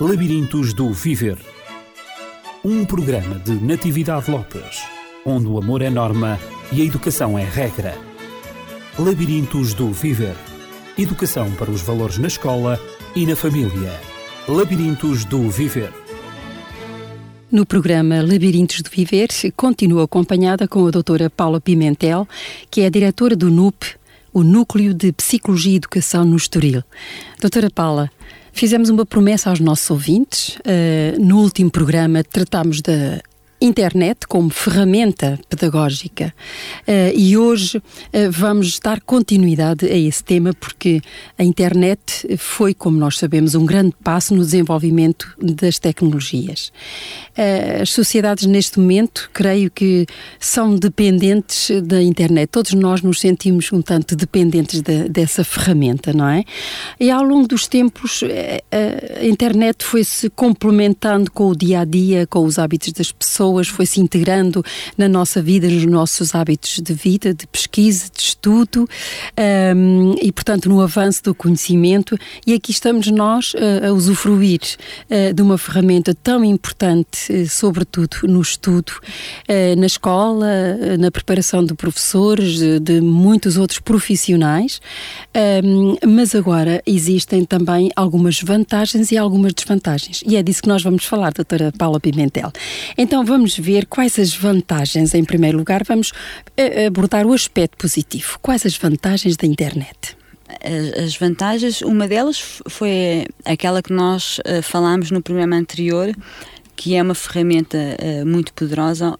Labirintos do Viver. Um programa de Natividade Lopes, onde o amor é norma e a educação é regra. Labirintos do Viver. Educação para os valores na escola e na família. Labirintos do Viver. No programa Labirintos do Viver, continuo acompanhada com a doutora Paula Pimentel, que é a diretora do NUP, o Núcleo de Psicologia e Educação no Estoril. Doutora Paula, fizemos uma promessa aos nossos ouvintes. Uh, no último programa tratámos da internet como ferramenta pedagógica. Uh, e hoje uh, vamos dar continuidade a esse tema porque a internet foi, como nós sabemos, um grande passo no desenvolvimento das tecnologias. Uh, as sociedades neste momento, creio que são dependentes da internet. Todos nós nos sentimos um tanto dependentes de, dessa ferramenta, não é? E ao longo dos tempos, a internet foi-se complementando com o dia a dia, com os hábitos das pessoas pessoas, foi se integrando na nossa vida, nos nossos hábitos de vida, de pesquisa, de estudo um, e, portanto, no avanço do conhecimento. E aqui estamos nós uh, a usufruir uh, de uma ferramenta tão importante, uh, sobretudo no estudo, na escola, na preparação de professores, de, de muitos outros profissionais. Um, mas agora existem também algumas vantagens e algumas desvantagens. E é disso que nós vamos falar, doutora Paula Pimentel. Então, vamos vamos ver quais as vantagens, em primeiro lugar, vamos eh, abordar o aspecto positivo. Quais as vantagens da internet? As vantagens, uma delas foi aquela que nós uh, falámos no programa anterior, que é uma ferramenta uh, muito poderosa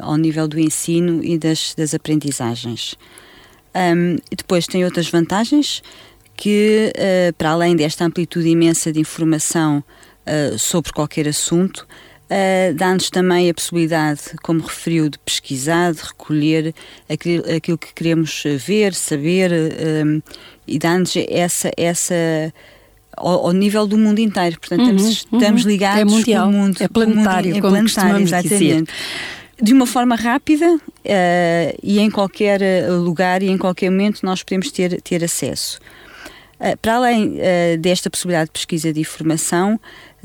ao nível do ensino e das, das aprendizagens. Depois tem outras vantagens que, para além desta amplitude imensa de informação sobre qualquer assunto, Uh, dá-nos também a possibilidade, como referiu, de pesquisar, de recolher aquilo, aquilo que queremos ver, saber, uh, e dá-nos essa, essa ao, ao, nível do mundo inteiro. Portanto, uhum, estamos, uhum. estamos ligados é mundial, com o mundo. É planetário, mundo, é como planetário, exatamente. Dizer. De uma forma rápida uh, e em qualquer lugar e em qualquer momento nós podemos ter, ter acesso. para além desta possibilidade de pesquisa de informação,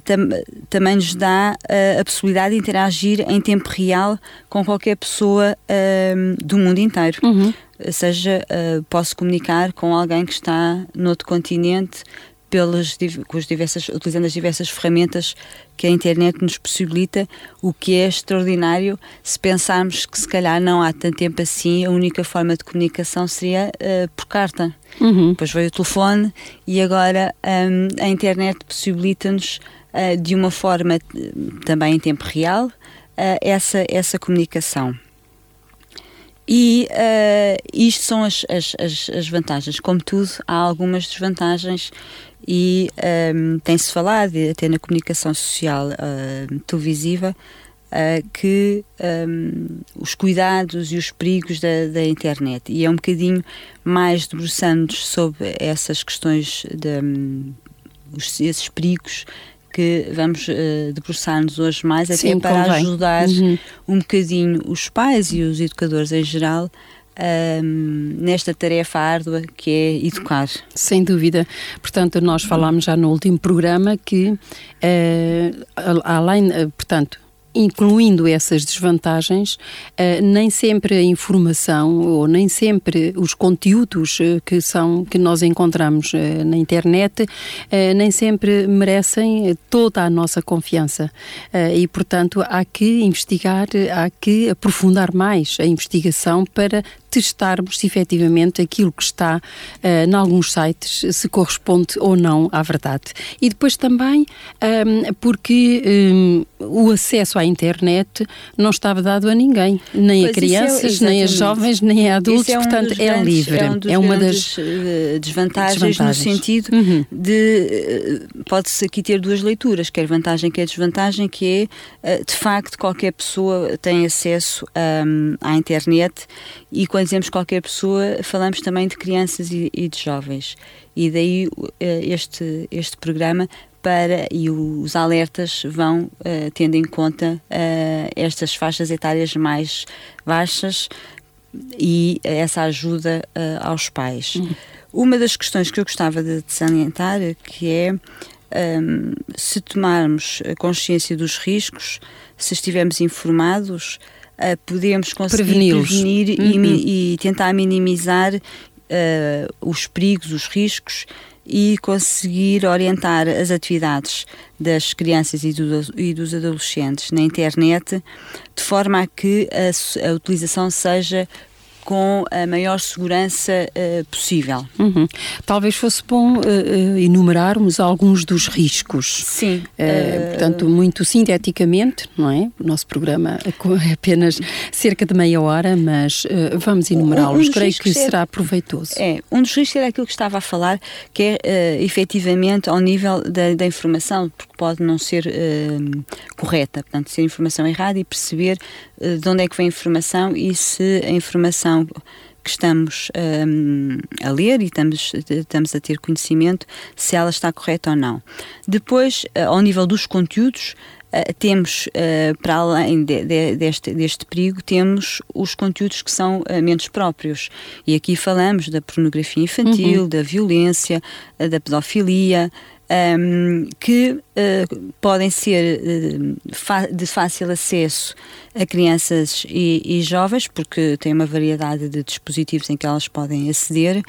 tam, também nos dá uh, a possibilidade de interagir em tempo real com qualquer pessoa uh, do mundo inteiro. Uhum. Seja, uh, posso comunicar com alguém que está noutro continente pelas, com as diversas, utilizando as diversas ferramentas que a internet nos possibilita, o que é extraordinário se pensarmos que se calhar não há tanto tempo assim, a única forma de comunicação seria uh, por carta. Uhum. Depois veio o telefone e agora um, a internet possibilita-nos uh, de uma forma eh, também em tempo real uh, essa, essa comunicação. E uh, isto são as, as, as, as, vantagens. Como tudo, há algumas desvantagens e um, ehm, tem-se falado, até na comunicação social uh, televisiva, uh, que um, ehm, os cuidados e os perigos da, da, internet. E é um bocadinho mais debruçando-nos sobre essas questões, de, um, esses perigos que vamos uh, debruçar-nos hoje mais, até Sim, para convém. ajudar uhum. um bocadinho os pais e os educadores em geral um, nesta tarefa árdua que é educar. Sem dúvida. Portanto, nós falámos já no último programa que, uh, além, uh, portanto, incluindo essas desvantagens, uh, nem sempre a informação ou nem sempre os conteúdos uh, que são que nós encontramos uh, na internet nem sempre merecem toda a nossa confiança. E portanto há que investigar, há que aprofundar mais a investigação para testarmos se efetivamente aquilo que está uh, em alguns sites se corresponde ou não à verdade. E depois também um, porque um, o acesso à internet não estava dado a ninguém, nem pois a é crianças, é, nem a jovens, nem a adultos, é um portanto é grandes, livre. É, um é uma das desvantagens, desvantagens, no sentido uhum. de uh, pode-se aqui ter duas leituras, quer vantagem, quer desvantagem, que é de facto qualquer pessoa tem acesso um, à internet e quando dizemos qualquer pessoa, falamos também de crianças e, e de jovens. E daí eh, este, este programa para e os alertas vão uh, tendo em conta uh, estas faixas etárias mais baixas e essa ajuda uh, aos pais. Uhum. Uma das questões que eu gostava de, de salientar que é um, se tomarmos consciência dos riscos, se estivermos informados, uh, podemos conseguir prevenir uhum. e, e, tentar minimizar uh, os perigos, os riscos e conseguir orientar as atividades das crianças e, do, e dos adolescentes na internet de forma a que a, a utilização seja com a maior segurança uh, possível. Uhum. Talvez fosse bom uh, enumerarmos alguns dos riscos. Sim. Uh, portanto, muito sinteticamente, não é? O nosso programa é apenas cerca de meia hora, mas vamos enumerá-los. Um Creio que será proveitoso. É, um dos riscos era aquilo que estava a falar, que é efetivamente ao nível da, da informação, porque pode não ser correta, portanto, ser informação errada e perceber de onde é que vem a informação e se a informação que estamos um, a ler e estamos, estamos a ter conhecimento se ela está correta ou não. Depois, uh, ao nível dos conteúdos, uh, temos, uh, para além de, de, deste, deste perigo, temos os conteúdos que são menos próprios. E aqui falamos da pornografia infantil, uhum. da violência, da pedofilia, um, que uh, podem ser uh, de fácil acesso a crianças e, e, jovens, porque tem uma variedade de dispositivos em que elas podem aceder.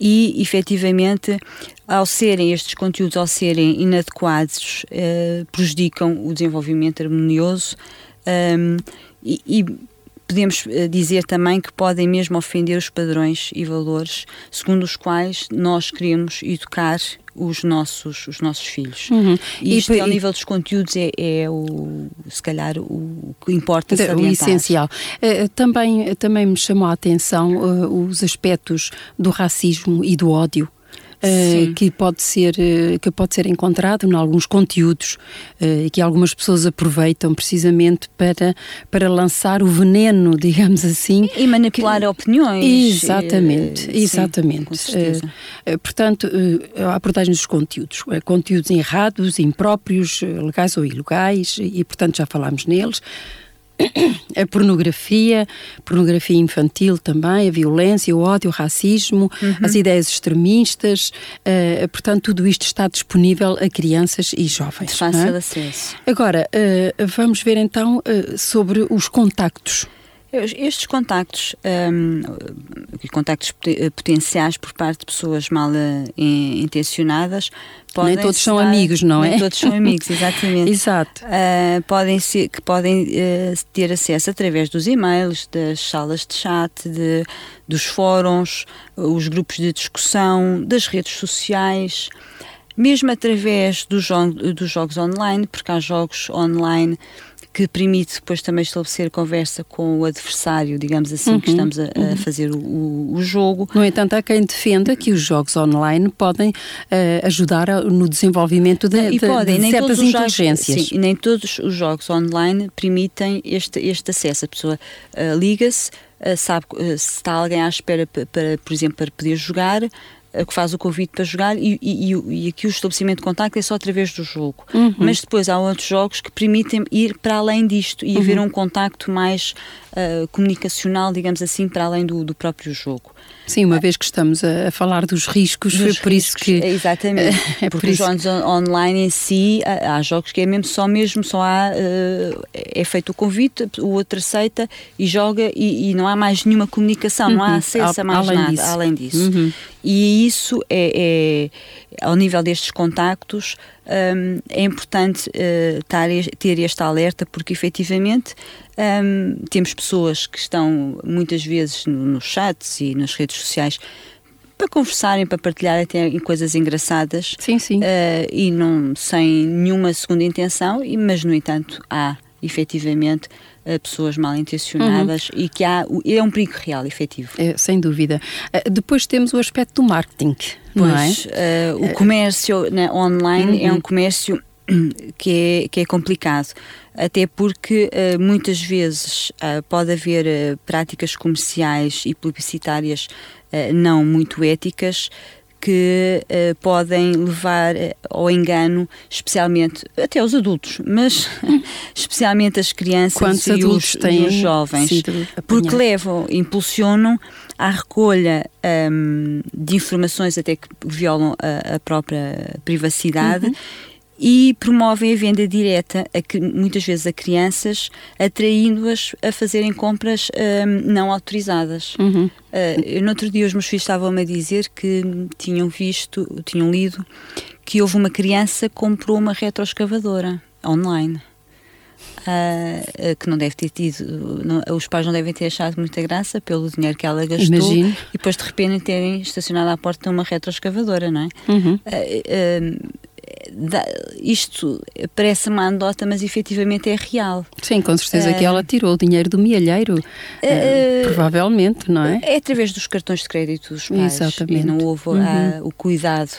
E, efetivamente, ao serem estes conteúdos, ao serem inadequados, uh, prejudicam o desenvolvimento harmonioso. Um, e, e podemos dizer também que podem mesmo ofender os padrões e valores segundo os quais nós queremos educar os nossos, os nossos filhos. Uhum. E isto, e, ao nível dos conteúdos, é, é, o, se calhar o que importa salientar. O essencial. Uh, também, também me chamou a atenção uh, os aspectos do racismo e do ódio uh, que pode ser uh, que pode ser encontrado em alguns conteúdos uh, que algumas pessoas aproveitam precisamente para para lançar o veneno, digamos assim, e manipular que, opiniões. Exatamente, exatamente. Sim, portanto, a abordagem dos conteúdos, conteúdos errados, impróprios, legais ou ilegais, e portanto já falámos neles a pornografia, pornografia infantil também, a violência, o ódio, o racismo, uhum. as ideias extremistas, uh, portanto, tudo isto está disponível a crianças e jovens. Fácil é? acesso. Agora, uh, vamos ver então uh, sobre os contactos. Estes contactos, um, contactos potenciais por parte de pessoas mal intencionadas, podem nem todos são amigos, não é? Nem todos são amigos, exatamente. Exato. Uh, podem ser, que podem uh, ter acesso através dos e-mails, das salas de chat, de, dos fóruns, os grupos de discussão, das redes sociais, mesmo através do jogo, dos jogos online, porque há jogos online que permite depois também estabelecer conversa com o adversário, digamos assim, uhum, que estamos a, a uhum. fazer o, o, jogo. No entanto, há quem defenda que os jogos online podem uh, ajudar no desenvolvimento de, de, podem, de certas inteligências. Jogos, sim, nem todos os jogos online permitem este, este acesso. A pessoa uh, liga-se, uh, sabe se está alguém à espera, para, por exemplo, para poder jogar, que faz o convite para jogar e, e, e, aqui o estabelecimento de contacto é só através do jogo. Uhum. Mas depois há outros jogos que permitem ir para além disto e uhum. haver um contacto mais uh, comunicacional, digamos assim, para além do, do próprio jogo. Sim, uma vez que estamos a, falar dos riscos, dos por riscos, isso que. Exatamente. É porque os jogos online em si, há, há, jogos que é mesmo só mesmo, só há. Uh, é feito o convite, o outro aceita e joga e, e não há mais nenhuma comunicação, uhum. não há uhum. acesso a mais além nada disso. além disso. Uhum. E isso é, é, ao nível destes contactos, um, é importante uh, ter este alerta porque efetivamente um, temos pessoas que estão muitas vezes nos no chats e nas redes sociais para conversarem, para partilhar até em coisas engraçadas sim, sim. Uh, e não sem nenhuma segunda intenção, mas no entanto há efetivamente pessoas mal intencionadas uhum. e que há é um perigo real, efetivo. É, sem dúvida. Uh, depois temos o aspecto do marketing. Pois, é? o comércio né, online uhum. é um comércio que é, que é complicado, até porque uh, muitas vezes uh, pode haver uh, práticas comerciais e publicitárias não muito éticas que uh, podem levar ao engano, especialmente até os adultos, mas especialmente as crianças Quantos e os, e os jovens, porque levam, impulsionam à recolha um, de informações até que violam a, a própria privacidade. Uhum e promovem a venda direta, a, muitas vezes a crianças, atraindo-as a fazerem compras um, não autorizadas. Uhum. Uh, no outro dia os meus filhos estavam-me a dizer que tinham visto, tinham lido, que houve uma criança que comprou uma retroescavadora online. Uh, que não deve ter tido, não, os pais não devem ter achado muita graça pelo dinheiro que ela gastou Imagino. e depois de repente terem estacionado à porta uma retroescavadora, não é? Uhum. Uh, isto parece uma anedota, mas efetivamente é real. Sim, com certeza uh, que ela tirou o dinheiro do mielheiro, uh, provavelmente, não é? É através dos cartões de crédito dos pais. Exatamente. E não houve uhum. o cuidado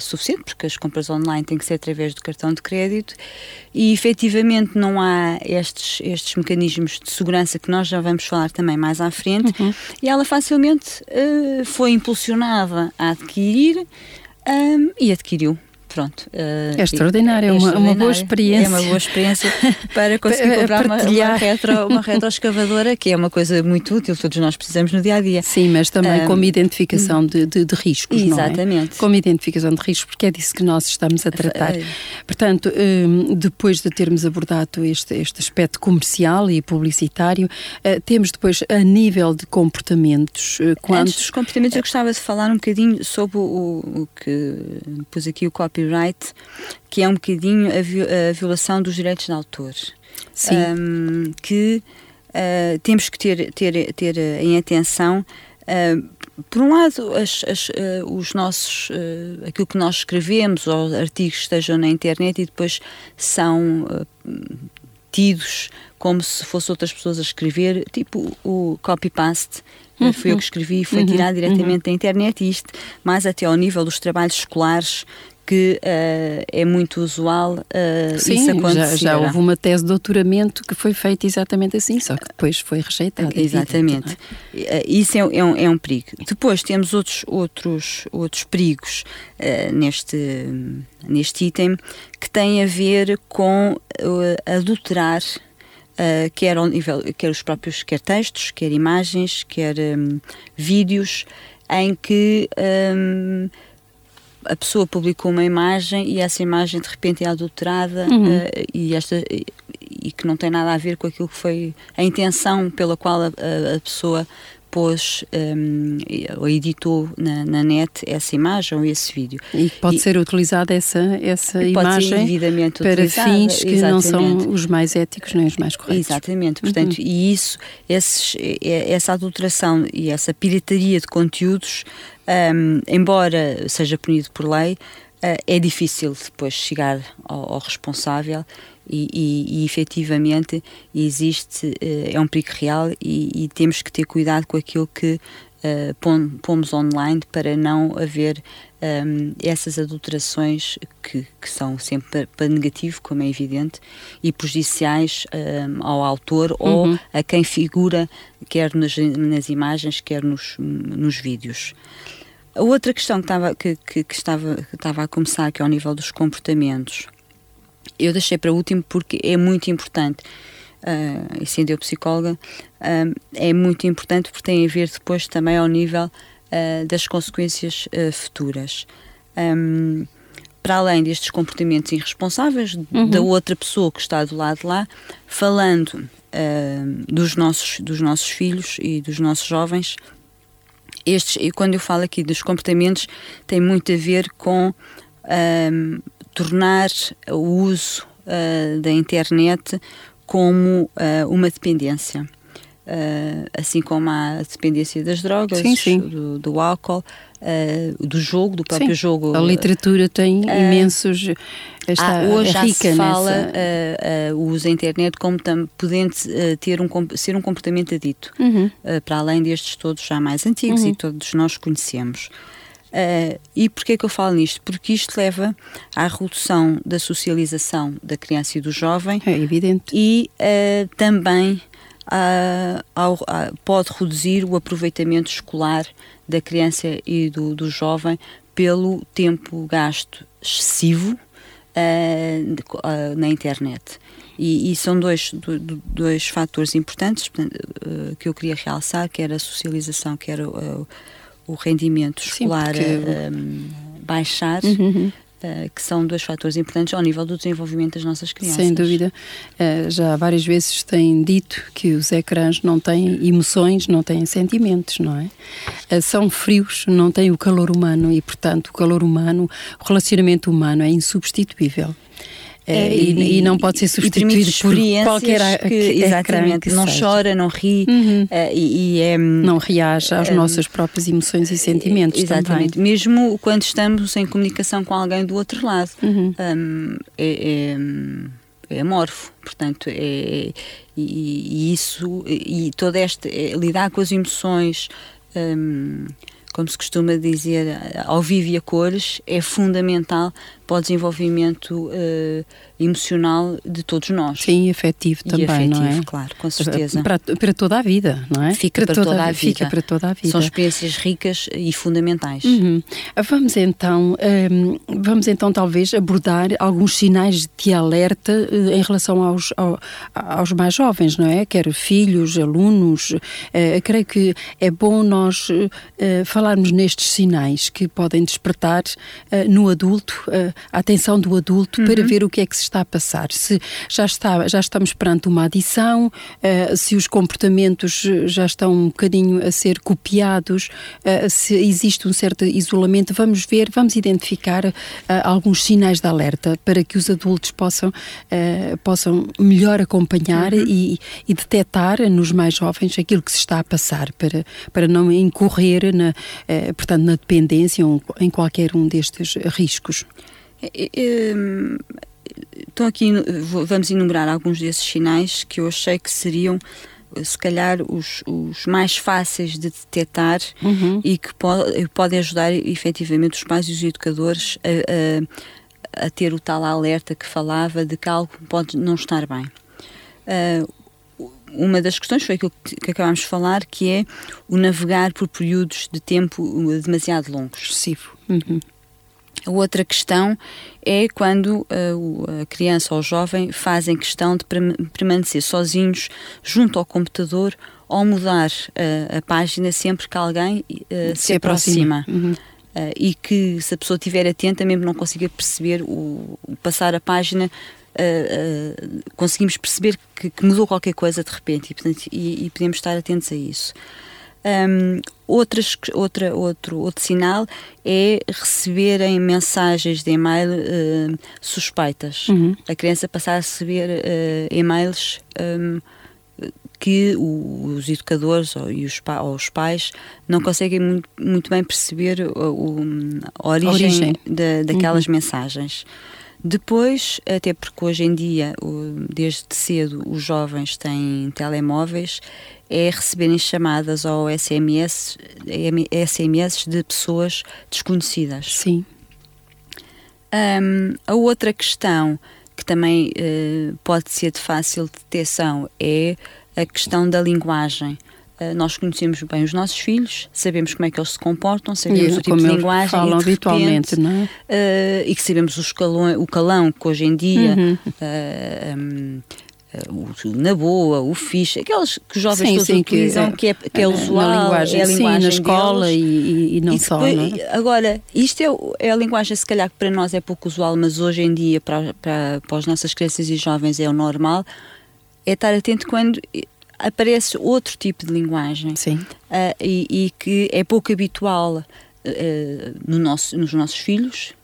suficiente, porque as compras online têm que ser através do cartão de crédito e efetivamente não há estes, estes mecanismos de segurança que nós já vamos falar também mais à frente uhum. e ela facilmente foi impulsionada a adquirir um, e adquiriu pronto. Uh, é extraordinário, é, uma, uma, boa experiência. É uma boa experiência para conseguir comprar uma, uma, retro, uma retroescavadora, que é uma coisa muito útil, todos nós precisamos no dia a dia. Sim, mas também um, como identificação de, de, de riscos. É? Exatamente. É? Como identificação de riscos, porque é disso que nós estamos a tratar. Portanto, um, depois de termos abordado este, este aspecto comercial e publicitário, uh, temos depois a nível de comportamentos. Uh, quantos... Antes dos comportamentos, eu gostava de falar um bocadinho sobre o, o que pus aqui o copy copyright, que é um bocadinho a, vi a violação dos direitos de autor. Sim. Um, que uh, temos que ter, ter, ter em atenção. Uh, por um lado, as, as, uh, os nossos, uh, aquilo que nós escrevemos ou artigos que estejam na internet e depois são uh, tidos como se fossem outras pessoas a escrever, tipo o copy-paste, uhum. fui eu que escrevi e foi uhum. tirado diretamente uhum. da internet, e isto mais até ao nível dos trabalhos escolares que uh, é muito usual uh, Sim, isso acontecer. Já, já houve uma tese de doutoramento que foi feita exatamente assim, só que depois foi rejeitada. Exatamente. É? Isso é, é, um, é um perigo. Depois temos outros, outros, outros perigos uh, neste, neste item que têm a ver com adulterar quer ao nível, quer os próprios, quer textos, quer imagens, quer um, vídeos, em que um, a pessoa publicou uma imagem e essa imagem de repente é adulterada uhum. uh, e esta e, que não tem nada a ver com aquilo que foi a intenção pela qual a, a, a pessoa pôs um, ou editou na, na, net essa imagem ou esse vídeo. E pode e, ser utilizada essa, essa imagem para fins que exatamente. não são os mais éticos nem os mais corretos. Exatamente, portanto, uhum. e isso, esses, essa adulteração e essa pirataria de conteúdos um, embora seja punido por lei, é difícil depois chegar ao, ao responsável e, e, e, efetivamente existe, uh, é um perigo real e, e, temos que ter cuidado com aquilo que uh, pomos online para não haver um, essas adulterações que, que são sempre para, para, negativo, como é evidente, e prejudiciais um, ao autor uhum. ou a quem figura, quer nas, nas imagens, quer nos, nos vídeos. A outra questão que estava, que, que, que, estava, que estava a começar, que é ao nível dos comportamentos, eu deixei para o último porque é muito importante. Uh, e sendo eu psicóloga, uh, é muito importante porque tem a ver depois também ao nível uh, das consequências futuras. Um, para além destes comportamentos irresponsáveis uhum. da outra pessoa que está do lado de lá, falando dos, nossos, dos nossos filhos e dos nossos jovens, estes, e quando eu falo aqui dos comportamentos, tem muito a ver com um, tornar o uso uh, da internet como uh, uma dependência. Uh, assim como a dependência das drogas, sim, sim. Do, do, álcool, uh, do jogo, do próprio sim. jogo. A literatura tem uh, imensos. Está hoje já se fala nessa... o uso da internet como tam, podendo ter um, ser um comportamento adito, uhum. para além destes todos já mais antigos uhum. e todos nós conhecemos. Uh, e porquê que eu falo nisto? Porque isto leva à redução da socialização da criança e do jovem. É evidente. E uh, também ao, pode reduzir o aproveitamento escolar da criança e do, do jovem pelo tempo gasto excessivo uh, na internet. E, e são dois, do, dois fatores importantes uh, que eu queria realçar, que era a socialização, que era o, o rendimento escolar Sim, porque... baixar. Uhum, uhum. Uh, que são dois fatores importantes ao nível do desenvolvimento das nossas crianças. Sem dúvida. Uh, já várias vezes têm dito que os ecrãs não têm emoções, não têm sentimentos, não é? Uh, são frios, não têm o calor humano e, portanto, o calor humano, o relacionamento humano é insubstituível. É, e, e, não pode ser substituído por qualquer que, exatamente, que não seja. chora, não ri uhum. uh, e, e é, não reage às uh, nossas próprias emoções e sentimentos exatamente, também. mesmo quando estamos em comunicação com alguém do outro lado uhum. um, é, é, é, amorfo, portanto é, e, e isso e todo este é, lidar com as emoções um, como se costuma dizer, ao vivo e a cores, é fundamental para o desenvolvimento uh, emocional de todos nós. Sim, afetivo também, afetivo, não é? claro, com certeza. Para, para toda a vida, não é? Fica para, para toda, toda, a vida. Fica para toda a vida. São experiências ricas e fundamentais. Uhum. Vamos então, um, vamos então talvez abordar alguns sinais de alerta uh, em relação aos, ao, aos mais jovens, não é? Quer filhos, alunos. Uh, creio que é bom nós falarmos nestes sinais que podem despertar no adulto a atenção do adulto uhum. para ver o que é que se está a passar. Se já, está, já estamos perante uma adição, uh, se os comportamentos já estão um bocadinho a ser copiados, uh, se existe um certo isolamento, vamos ver, vamos identificar uh, alguns sinais de alerta para que os adultos possam, possam melhor acompanhar uhum. e, e detectar nos mais jovens aquilo que se está a passar para, para não incorrer na, portanto, na dependência ou em qualquer um destes riscos. Então aqui vamos enumerar alguns desses sinais que eu achei que seriam se calhar os, os mais fáceis de detectar uhum. e que pode, podem ajudar efetivamente os pais e os educadores a, a, a, ter o tal alerta que falava de que algo pode não estar bem. Uh, uma das questões foi aquilo que, que acabámos de falar, que é o navegar por períodos de tempo demasiado longos. Excessivo. Uhum. A outra questão é quando uh, a criança ou o jovem fazem questão de permanecer sozinhos junto ao computador ou mudar uh, a página sempre que alguém uh, se, se, aproxima. aproxima. Uhum. e que se a pessoa estiver atenta, mesmo não consiga perceber o, o passar a página, conseguimos perceber que, que, mudou qualquer coisa de repente e, portanto, e, e podemos estar atentos a isso. Um, outras, outra, outro, outro sinal é receberem mensagens de e-mail uh, suspeitas. Uhum. A criança passar a receber uh, e-mails um, que o, os educadores ou, e os, ou os pais não conseguem muito, muito bem perceber o, a origem, a origem. Da, daquelas uhum. mensagens. Depois, até porque hoje em dia, desde cedo, os jovens têm telemóveis, é receberem chamadas ou SMS, SMS de pessoas desconhecidas. Sim. Um, a outra questão que também uh, pode ser de fácil detecção é a questão da linguagem. Uh, nós conhecemos bem os nossos filhos, sabemos como é que eles se comportam, sabemos e, o tipo de linguagem falam e, de habitualmente, repente, não é? Uh, e que sabemos os calão, o calão que hoje em dia uhum. um, o, na boa, o fixe, aqueles que os jovens sim, todos sim, utilizam, que, é, que é, é usual, na linguagem, é a linguagem sim, na escola e, e, não e só. Depois, não é? Agora, isto é, é, a linguagem, se calhar, que para nós é pouco usual, mas hoje em dia, para, para, para as nossas crianças e jovens, é o normal, é estar atento quando aparece outro tipo de linguagem. Sim. Uh, e, e, que é pouco habitual uh, no nosso, nos nossos filhos,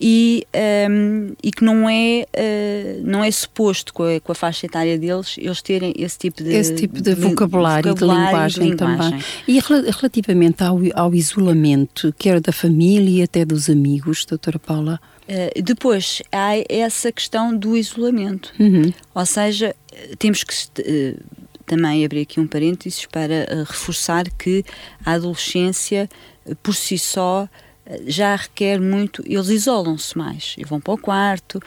e, um, e que não é, uh, não é suposto com a, com a, faixa etária deles eles terem esse tipo de, esse tipo de, de vocabulário, vocabulário de, linguagem de, linguagem também. E relativamente ao, ao isolamento, quer da família até dos amigos, doutora Paula? Uh, depois há essa questão do isolamento, uhum. ou seja, temos que uh, também abrir aqui um parênteses para reforçar que a adolescência por si só já requer muito, eles isolam-se mais e vão para o quarto.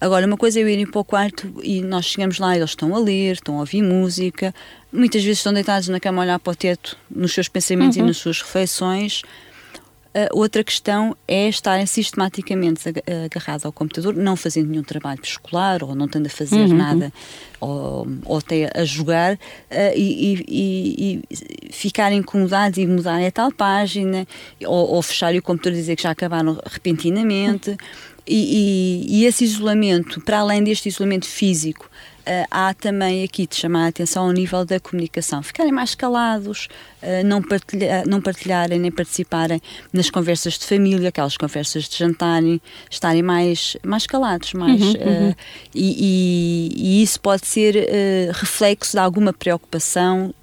Agora, uma coisa é eu ir para o quarto e nós chegamos lá e eles estão a ler, estão a ouvir música, muitas vezes estão deitados na cama a olhar para o teto nos seus pensamentos uhum. e nas suas reflexões. Uh, outra questão é estarem sistematicamente agarrados ao computador, não fazendo nenhum trabalho escolar ou não tendo a fazer uhum. nada ou, ou, até a jogar uh, e, e, e, ficarem incomodados e mudarem a tal página ou, ou fecharem o computador e dizer que já acabaram repentinamente. Uhum. E, e, esse isolamento, para além deste isolamento físico, há também aqui de chamar a atenção ao nível da comunicação. Ficarem mais calados, uh, não, partilha, não partilharem nem participarem nas conversas de família, aquelas conversas de jantarem, estarem mais, mais calados. Mais, uhum, uh, uhum. E, e, e, isso pode ser reflexo de alguma preocupação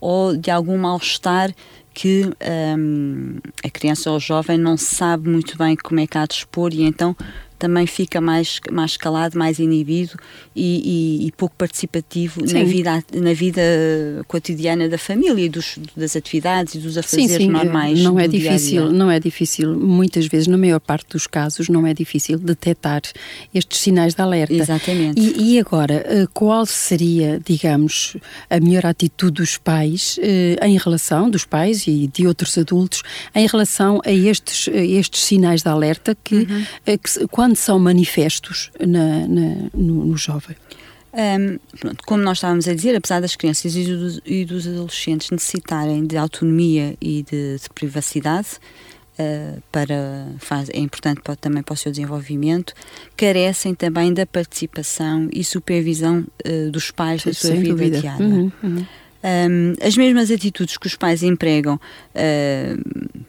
ou de algum mal-estar que um, a criança ou o jovem não sabe muito bem como é que há de expor e então também fica mais, mais calado, mais inibido e, e, e pouco participativo na vida, na vida cotidiana da família e dos, das atividades e dos afazeres sim, sim, normais. Não é difícil, dia -dia. não é difícil, muitas vezes, na maior parte dos casos, não é difícil detectar estes sinais de alerta. Exatamente. E, e agora, eh, qual seria, digamos, a melhor atitude dos pais eh, em relação, dos pais e de outros adultos, em relação a estes, estes sinais de alerta que, uhum. Eh, que quando quando são manifestos na, na, no, no, jovem? Um, pronto, como nós estávamos a dizer, apesar das crianças e dos, e dos adolescentes necessitarem de autonomia e de, de privacidade, uh, para, faz, é importante para, também para o seu desenvolvimento, carecem também da participação e supervisão uh, dos pais da sua vida dúvida. diária. Uhum, uhum. Um, as mesmas atitudes que os pais empregam uh,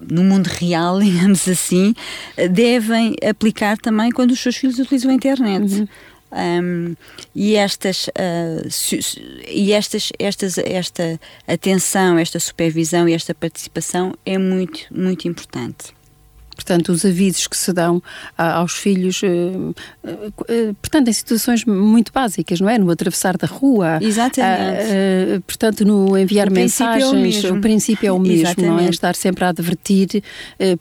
no mundo real, digamos assim, devem aplicar também quando os seus filhos utilizam a internet. Uhum. Um, e estas, uh, su, e estas, estas, esta atenção, esta supervisão e esta participação é muito, muito importante. Portanto, os avisos que se dão aos filhos, eh, eh, portanto, em situações muito básicas, não é? No atravessar da rua. Exatamente. Eh, portanto, no enviar o mensagens, é o princípio é o mesmo, Exatamente. não é? Estar sempre a advertir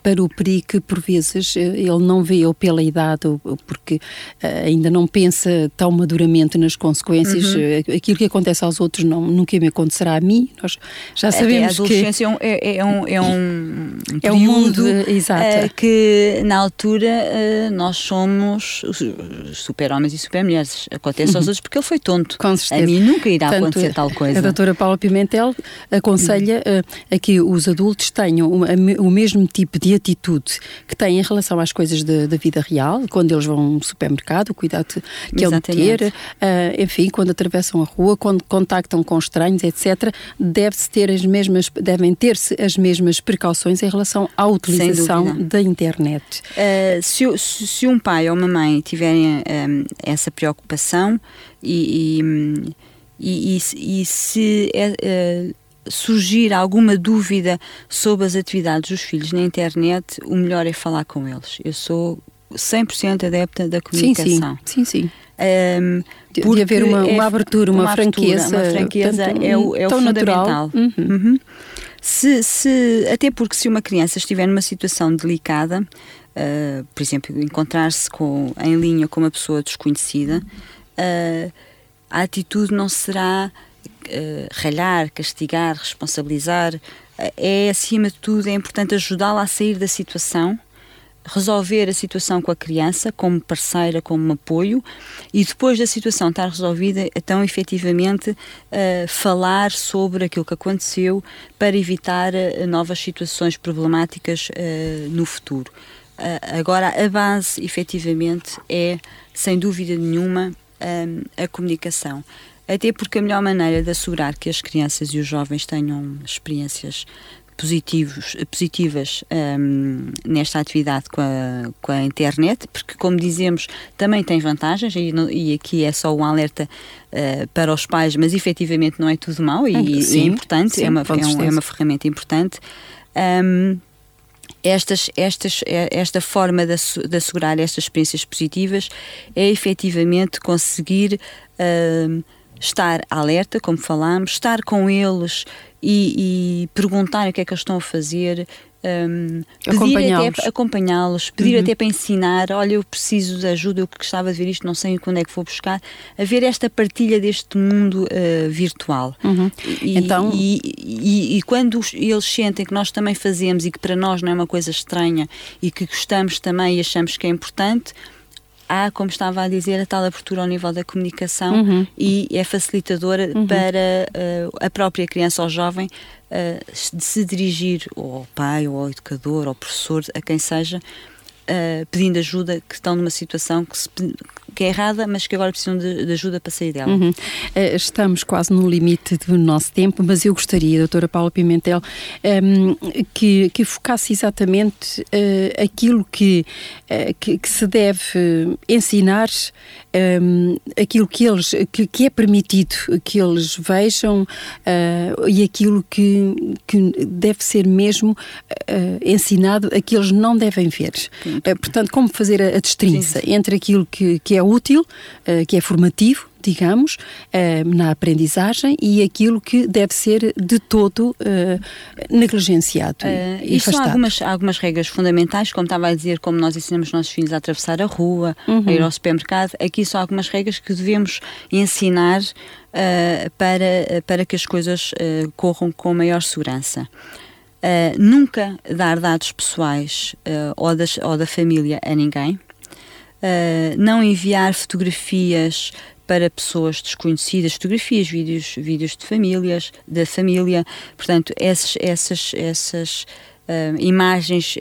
para o perigo que, por vezes, ele não vê, ou pela idade, ou porque ainda não pensa tão maduramente nas consequências. Uhum. Aquilo que acontece aos outros não, nunca me acontecerá a mim. Nós já sabemos Até a adolescência que... é, é, um, é um, é um mundo, exato que na altura uh, nós somos super-homens e super-mulheres. Acontece aos uhum. outros porque ele foi tonto. Com certeza. A mim nunca irá Tanto acontecer tal coisa. A doutora Paula Pimentel aconselha uh, a que os adultos tenham uma, o mesmo tipo de atitude que têm em relação às coisas da vida real, quando eles vão ao supermercado, o cuidado que é ter, uh, enfim, quando atravessam a rua, quando contactam com estranhos, etc., deve-se ter as mesmas, devem ter-se as mesmas precauções em relação à utilização da internet. Uh, se, se, um pai ou uma mãe tiverem um, eh, essa preocupação e, e, e, e se uh, surgir alguma dúvida sobre as atividades dos filhos na internet, o melhor é falar com eles. Eu sou 100% adepta da comunicação. Sim, sim. sim, sim. Um, de haver uma, uma abertura, uma, uma franqueza. Uma franqueza portanto, é o, é o fundamental. Natural. Uhum. Uhum. Se, se, até porque se uma criança estiver numa situação delicada, uh, por exemplo, encontrar-se em linha com uma pessoa desconhecida, uh, a atitude não será uh, ralhar, castigar, responsabilizar. é, acima de tudo, é importante ajudá-la a sair da situação resolver a situação com a criança como parceira, como apoio e depois da situação estar resolvida, então efetivamente uh, falar sobre aquilo que aconteceu para evitar uh, novas situações problemáticas uh, no futuro. agora, a base efetivamente é, sem dúvida nenhuma, a comunicação. Até porque a melhor maneira de assegurar que as crianças e os jovens tenham experiências positivos, positivas um, nesta atividade com a, com a internet, porque, como dizemos, também tem vantagens, e, e aqui é só um alerta uh, para os pais, mas efetivamente não é tudo mau e, sim, é importante, sim, é, uma, é, um, é, uma ferramenta importante. Um, estas, estas, eh, esta forma de, de, assegurar estas experiências positivas é efetivamente conseguir uh, estar alerta, como falámos, estar com eles e, e perguntarem o que é que eles estão a fazer, um, acompanhá-los, acompanhá pedir uhum. até para ensinar, olha, eu preciso de ajuda, eu gostava de ver isto, não sei quando é que vou buscar, haver esta partilha deste mundo uh, virtual. Uhum. E, então... E, e, e, quando eles sentem que nós também fazemos e que para nós não é uma coisa estranha e que gostamos também e achamos que é importante, há, como estava a dizer, a tal abertura ao nível da comunicação uhum. e é facilitadora uhum. para uh, a própria criança ou jovem uh, de se dirigir ao pai ou ao educador ou ao professor, a quem seja, uh, pedindo ajuda, que estão numa situação que, se, que, é errada, mas que agora precisam de, de ajuda para sair dela. Uhum. Uh, estamos quase no limite do nosso tempo, mas eu gostaria, doutora Paula Pimentel, um, ehm, que, que focasse exatamente uh, aquilo que, que, que, se deve ensinar, um, aquilo que, eles, que, que, é permitido que eles vejam e aquilo que, que deve ser mesmo ensinado a que eles não devem ver. Uh, portanto, como fazer a, a distinção entre aquilo que, que é útil, uh, que é formativo, digamos, uh, na aprendizagem e aquilo que deve ser de todo uh, negligenciado. Uh, e são algumas, algumas regras fundamentais, como estava a dizer, como nós ensinamos os nossos filhos a atravessar a rua, uhum. a ir ao supermercado, aqui são algumas regras que devemos ensinar para, para que as coisas corram com maior segurança. Uh, nunca dar dados pessoais uh, ou, das, ou, da família a ninguém. Uh, não enviar fotografias para pessoas desconhecidas, fotografias, vídeos, vídeos de famílias, da família. Portanto, essas, essas, essas imagens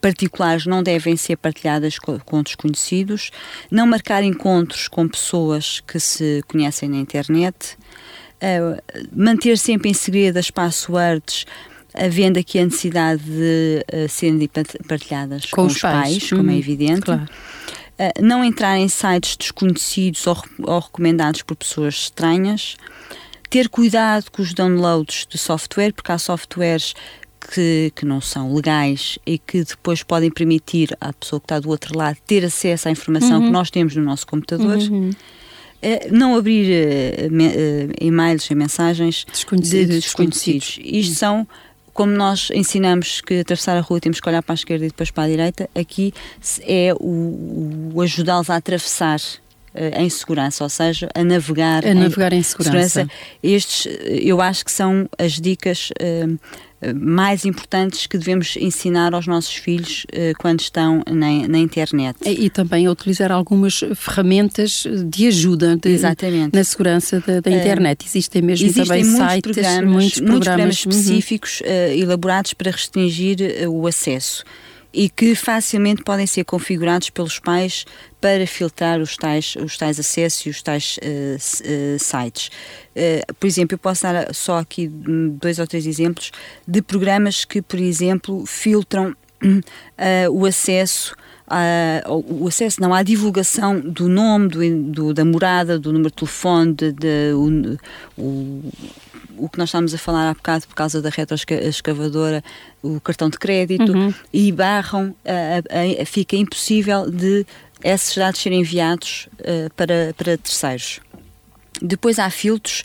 particulares não devem ser partilhadas com, com desconhecidos. Não marcar encontros com pessoas que se conhecem na internet uh, manter sempre em segredo as passwords, havendo aqui a necessidade de uh, serem partilhadas com, com os pais, pais como é uhum. evidente. Claro. Uh, não entrar em sites desconhecidos ou, ou, recomendados por pessoas estranhas. Ter cuidado com os downloads de software, porque há softwares que, que, não são legais e que depois podem permitir à pessoa que está do outro lado ter acesso à informação uhum. que nós temos no nosso computador. Uhum. É não abrir uh, e-mails e mensagens desconhecidos. de desconhecidos. Isto são como nós ensinamos que atravessar a rua temos que olhar para a esquerda e depois para a direita, aqui é o, o ajudá-los a atravessar uh, em segurança, ou seja, a navegar, a navegar em, em segurança. segurança. Estes, eu acho que são as dicas uh, mais importantes que devemos ensinar aos nossos filhos uh, quando estão na, na, internet. E, e, também a utilizar algumas ferramentas de ajuda de, na segurança da, da internet. Uh, Existem mesmo existem também muitos sites, programas, muitos programas, muitos programas uhum. específicos elaborados para restringir o acesso e que facilmente podem ser configurados pelos pais para filtrar os tais, os tais acessos e os tais uh, uh, sites. Uh, por exemplo, eu posso dar só aqui dois ou três exemplos de programas que, por exemplo, filtram o acesso o acesso não à divulgação do nome, do, do, da morada, do número de telefone, de, de o, o, o que nós estávamos a falar há bocado por causa da retroescavadora, o cartão de crédito, uhum. e barram, a, a, a, fica impossível de esses dados serem enviados uh, para, para terceiros. Depois há filtros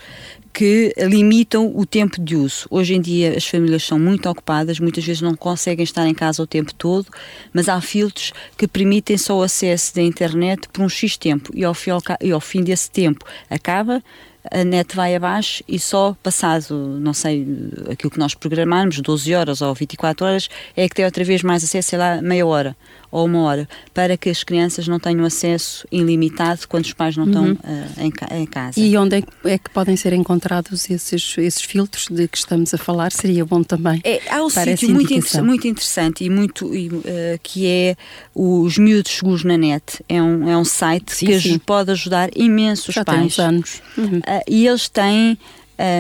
que limitam o tempo de uso. Hoje em dia as famílias são muito ocupadas, muitas vezes não conseguem estar em casa o tempo todo, mas há filtros que permitem só o acesso da internet por um X tempo e ao fim, e ao fim desse tempo acaba, a net vai abaixo e só passado, não sei, aquilo que nós programarmos, 12 horas ou 24 horas, é que tem outra vez mais acesso, sei lá, meia hora ou uma hora, para que as crianças não tenham acesso ilimitado quando os pais não estão uh, em, em, casa. E onde é que, é que, podem ser encontrados esses, esses filtros de que estamos a falar? Seria bom também. É, há um sítio muito, inter muito interessante e muito e, uh, que é os Miúdos Seguros na Net. É um, é um site sim, que sim. pode ajudar imenso os Já pais. Tem uns anos. Uhum. Uh, e eles têm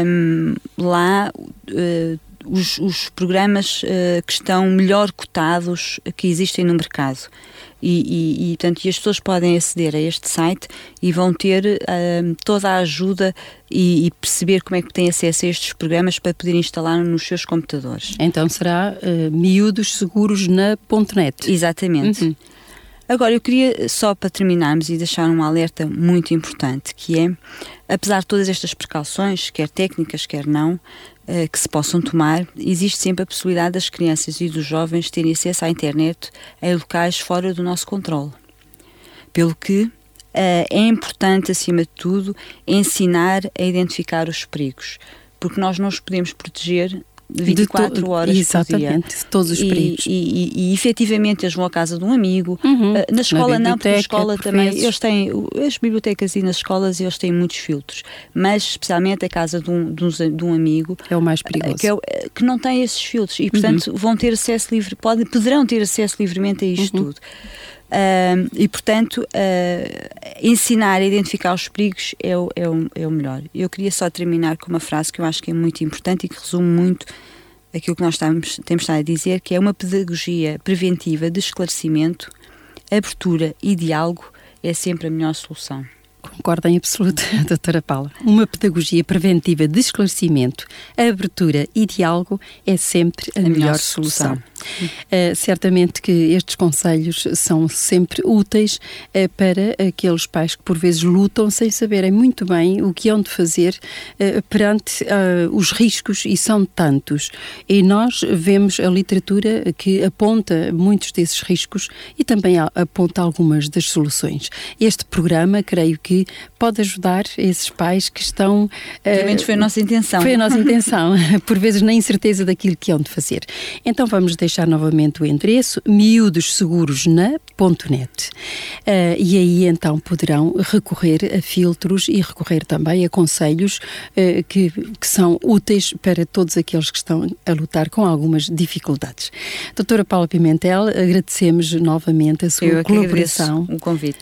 um, lá uh, os, os programas uh, que estão melhor cotados que existem no mercado. E, e, e, portanto, as pessoas podem aceder a este site e vão ter uh, toda a ajuda e, e, perceber como é que têm acesso a estes programas para poder instalar nos seus computadores. Então será uh, miúdos seguros na .net. Exatamente. Uhum. Agora, eu queria só para terminarmos e deixar um alerta muito importante, que é, apesar de todas estas precauções, quer técnicas, quer não, eh, que se possam tomar, existe sempre a possibilidade das crianças e dos jovens terem acesso à internet em locais fora do nosso controle. Pelo que eh, é importante, acima de tudo, ensinar a identificar os perigos, porque nós não os podemos proteger 24 horas Exatamente, por dia. todos os perigos. E, e, e, efetivamente eles vão à casa de um amigo. Uhum. Uh, na escola na não, porque na escola também, vezes. eles têm, as bibliotecas e nas escolas eles têm muitos filtros, mas especialmente a casa de um, de um, de um amigo. É o mais perigoso. Uh, que, é, que, não tem esses filtros e, portanto, uhum. vão ter acesso livre, podem, poderão ter acesso livremente a isto uhum. tudo. Uh, e, portanto, uh, ensinar a identificar os perigos é o, é, o, é o melhor. Eu queria só terminar com uma frase que eu acho que é muito importante e que resume muito aquilo que nós estamos, temos estado a dizer, que é uma pedagogia preventiva de esclarecimento, abertura e diálogo é sempre a melhor solução. Concordo em absoluto, doutora Paula. Uma pedagogia preventiva de esclarecimento, abertura e diálogo é sempre a, a melhor, melhor, solução. solução. Uh, certamente que estes conselhos são sempre úteis uh, para aqueles pais que por vezes lutam sem saberem muito bem o que hão de fazer uh, perante os riscos e são tantos. E nós vemos a literatura que aponta muitos desses riscos e também aponta algumas das soluções. Este programa, creio que pode ajudar esses pais que estão. Pelo menos foi a nossa intenção. Foi a nossa intenção, por vezes na incerteza daquilo que hão de fazer. Então vamos deixar deixar novamente o endereço miudosseguros.net uh, e aí então poderão recorrer a filtros e recorrer também a conselhos uh, que, que são úteis para todos aqueles que estão a lutar com algumas dificuldades. Doutora Paula Pimentel, agradecemos novamente a sua Eu colaboração. o convite.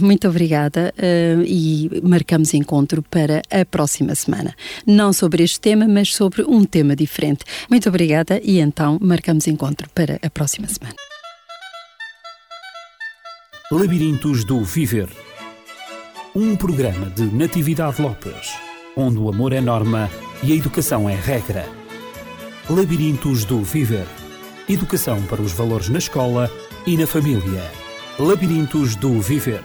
Muito obrigada uh, e marcamos encontro para a próxima semana. Não sobre este tema, mas sobre um tema diferente. Muito obrigada e então marcamos encontro encontro para a próxima semana. Labirintos do Viver um programa de Natividade Lopes, onde o amor é norma e a educação é regra. Labirintos do Viver educação para os valores na escola e na família. Labirintos do Viver